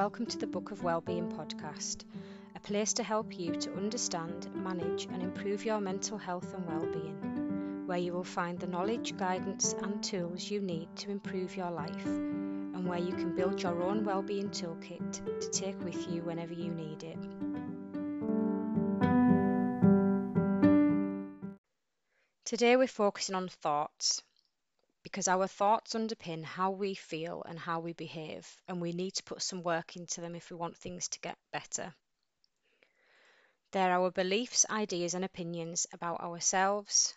welcome to the Book of Wellbeing podcast, a place to help you to understand, manage, and improve your mental health and well-being, where you will find the knowledge, guidance, and tools you need to improve your life, and where you can build your own well-being toolkit to take with you whenever you need it. Today we're focusing on thoughts because our thoughts underpin how we feel and how we behave, and we need to put some work into them if we want things to get better. They're our beliefs, ideas, and opinions about ourselves,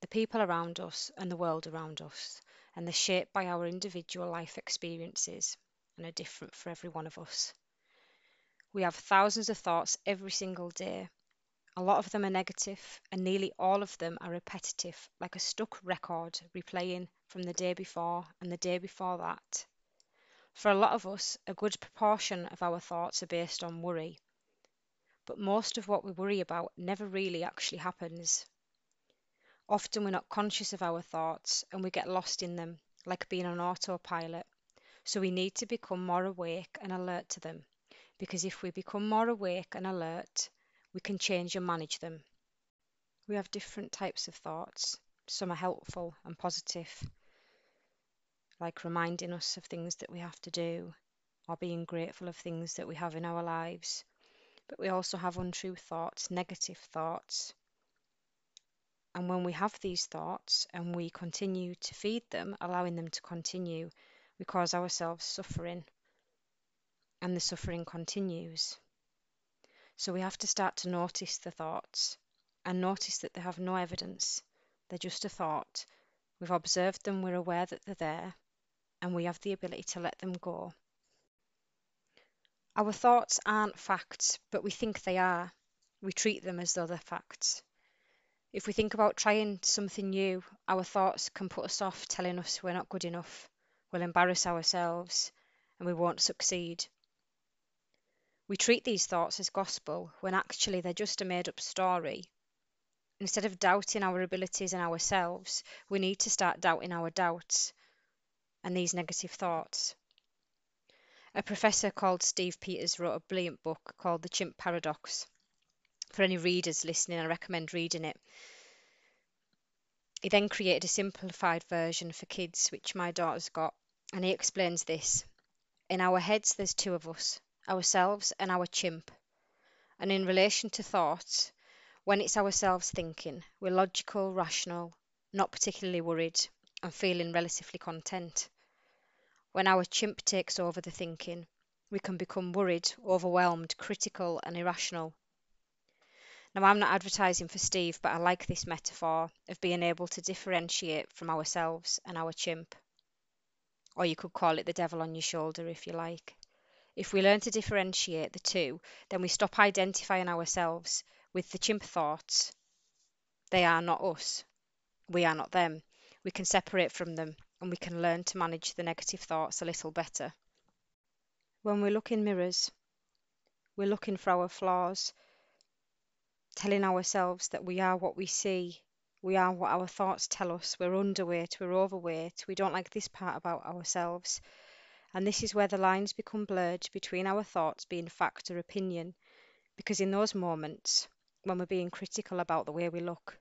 the people around us, and the world around us, and they're shaped by our individual life experiences and are different for every one of us. We have thousands of thoughts every single day. A lot of them are negative, and nearly all of them are repetitive, like a stuck record replaying from the day before and the day before that. For a lot of us, a good proportion of our thoughts are based on worry. But most of what we worry about never really actually happens. Often we're not conscious of our thoughts and we get lost in them, like being on autopilot. So we need to become more awake and alert to them, because if we become more awake and alert, we can change and manage them. We have different types of thoughts. Some are helpful and positive, like reminding us of things that we have to do or being grateful of things that we have in our lives. But we also have untrue thoughts, negative thoughts. And when we have these thoughts and we continue to feed them, allowing them to continue, we cause ourselves suffering. And the suffering continues. So we have to start to notice the thoughts and notice that they have no evidence. They're just a thought. We've observed them, we're aware that they're there, and we have the ability to let them go. Our thoughts aren't facts, but we think they are. We treat them as though they're facts. If we think about trying something new, our thoughts can put us off telling us we're not good enough, we'll embarrass ourselves, and we won't succeed. We treat these thoughts as gospel when actually they're just a made up story. Instead of doubting our abilities and ourselves, we need to start doubting our doubts and these negative thoughts. A professor called Steve Peters wrote a brilliant book called The Chimp Paradox. For any readers listening, I recommend reading it. He then created a simplified version for kids, which my daughter's got, and he explains this. In our heads, there's two of us ourselves and our chimp. And in relation to thoughts, when it's ourselves thinking, we're logical, rational, not particularly worried, and feeling relatively content. When our chimp takes over the thinking, we can become worried, overwhelmed, critical, and irrational. Now, I'm not advertising for Steve, but I like this metaphor of being able to differentiate from ourselves and our chimp. Or you could call it the devil on your shoulder if you like. If we learn to differentiate the two, then we stop identifying ourselves with the chimp thoughts. They are not us. We are not them. We can separate from them and we can learn to manage the negative thoughts a little better. When we look in mirrors, we're looking for our flaws, telling ourselves that we are what we see, we are what our thoughts tell us, we're underweight, we're overweight, we don't like this part about ourselves. And this is where the lines become blurred between our thoughts being fact or opinion, because in those moments, when we're being critical about the way we look,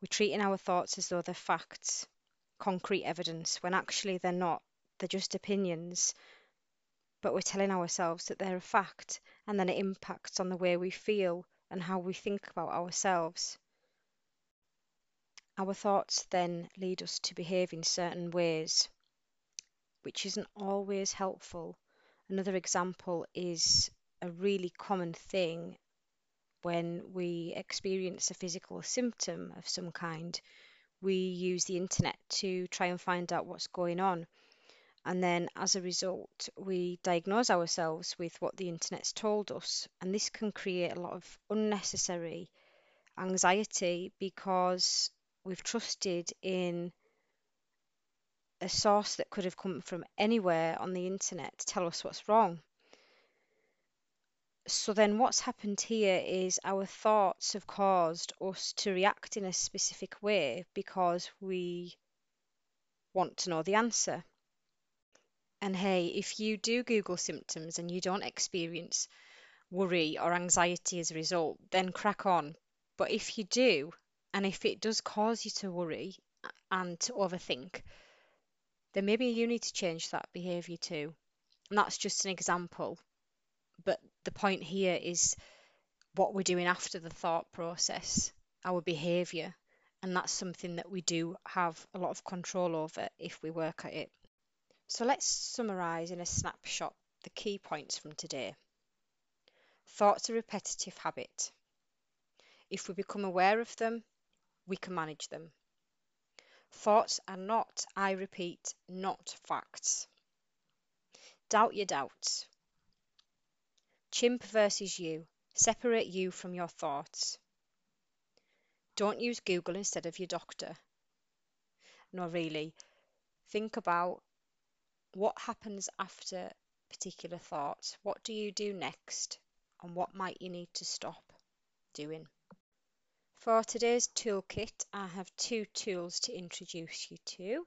we're treating our thoughts as though they're facts concrete evidence when actually they're not. They're just opinions. But we're telling ourselves that they're a fact, and then it impacts on the way we feel and how we think about ourselves. Our thoughts then lead us to behave in certain ways, which isn't always helpful. Another example is a really common thing when we experience a physical symptom of some kind we use the internet to try and find out what's going on. And then as a result, we diagnose ourselves with what the internet's told us. And this can create a lot of unnecessary anxiety because we've trusted in a source that could have come from anywhere on the internet to tell us what's wrong so then what's happened here is our thoughts have caused us to react in a specific way because we want to know the answer. And hey, if you do Google symptoms and you don't experience worry or anxiety as a result, then crack on. But if you do, and if it does cause you to worry and to overthink, then maybe you need to change that behaviour too. And that's just an example. But the point here is what we're doing after the thought process, our behaviour. And that's something that we do have a lot of control over if we work at it. So let's summarise in a snapshot the key points from today. Thoughts are repetitive habit. If we become aware of them, we can manage them. Thoughts are not, I repeat, not facts. Doubt your doubts. Chimp versus you. Separate you from your thoughts. Don't use Google instead of your doctor. No, really. Think about what happens after particular thoughts. What do you do next? And what might you need to stop doing? For today's toolkit, I have two tools to introduce you to.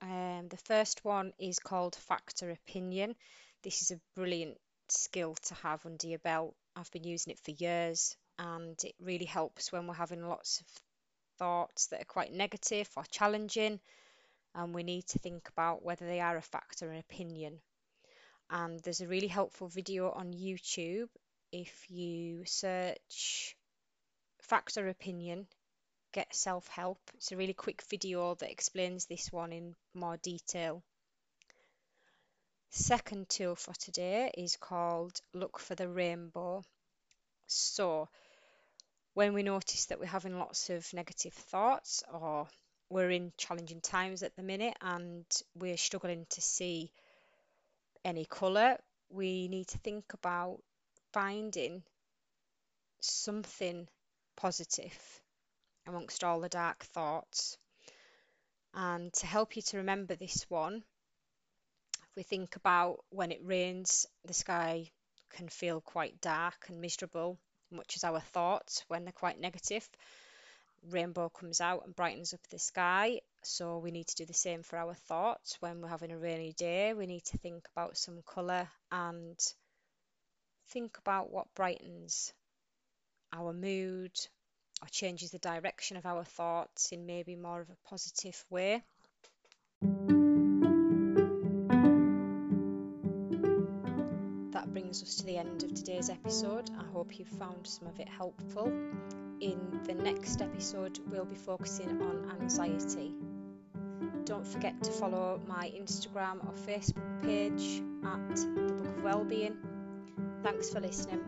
Um, the first one is called Fact or Opinion. This is a brilliant skill to have under your belt. I've been using it for years and it really helps when we're having lots of thoughts that are quite negative or challenging and we need to think about whether they are a factor in opinion. And there's a really helpful video on YouTube if you search fact or opinion get self help. It's a really quick video that explains this one in more detail. Second tool for today is called Look for the Rainbow. So, when we notice that we're having lots of negative thoughts or we're in challenging times at the minute and we're struggling to see any colour, we need to think about finding something positive amongst all the dark thoughts. And to help you to remember this one, if we think about when it rains, the sky can feel quite dark and miserable, much as our thoughts when they're quite negative. Rainbow comes out and brightens up the sky, so we need to do the same for our thoughts. When we're having a rainy day, we need to think about some colour and think about what brightens our mood, or changes the direction of our thoughts in maybe more of a positive way. That brings us to the end of today's episode. I hope you found some of it helpful. In the next episode, we'll be focusing on anxiety. Don't forget to follow my Instagram or Facebook page at the Book of Wellbeing. Thanks for listening.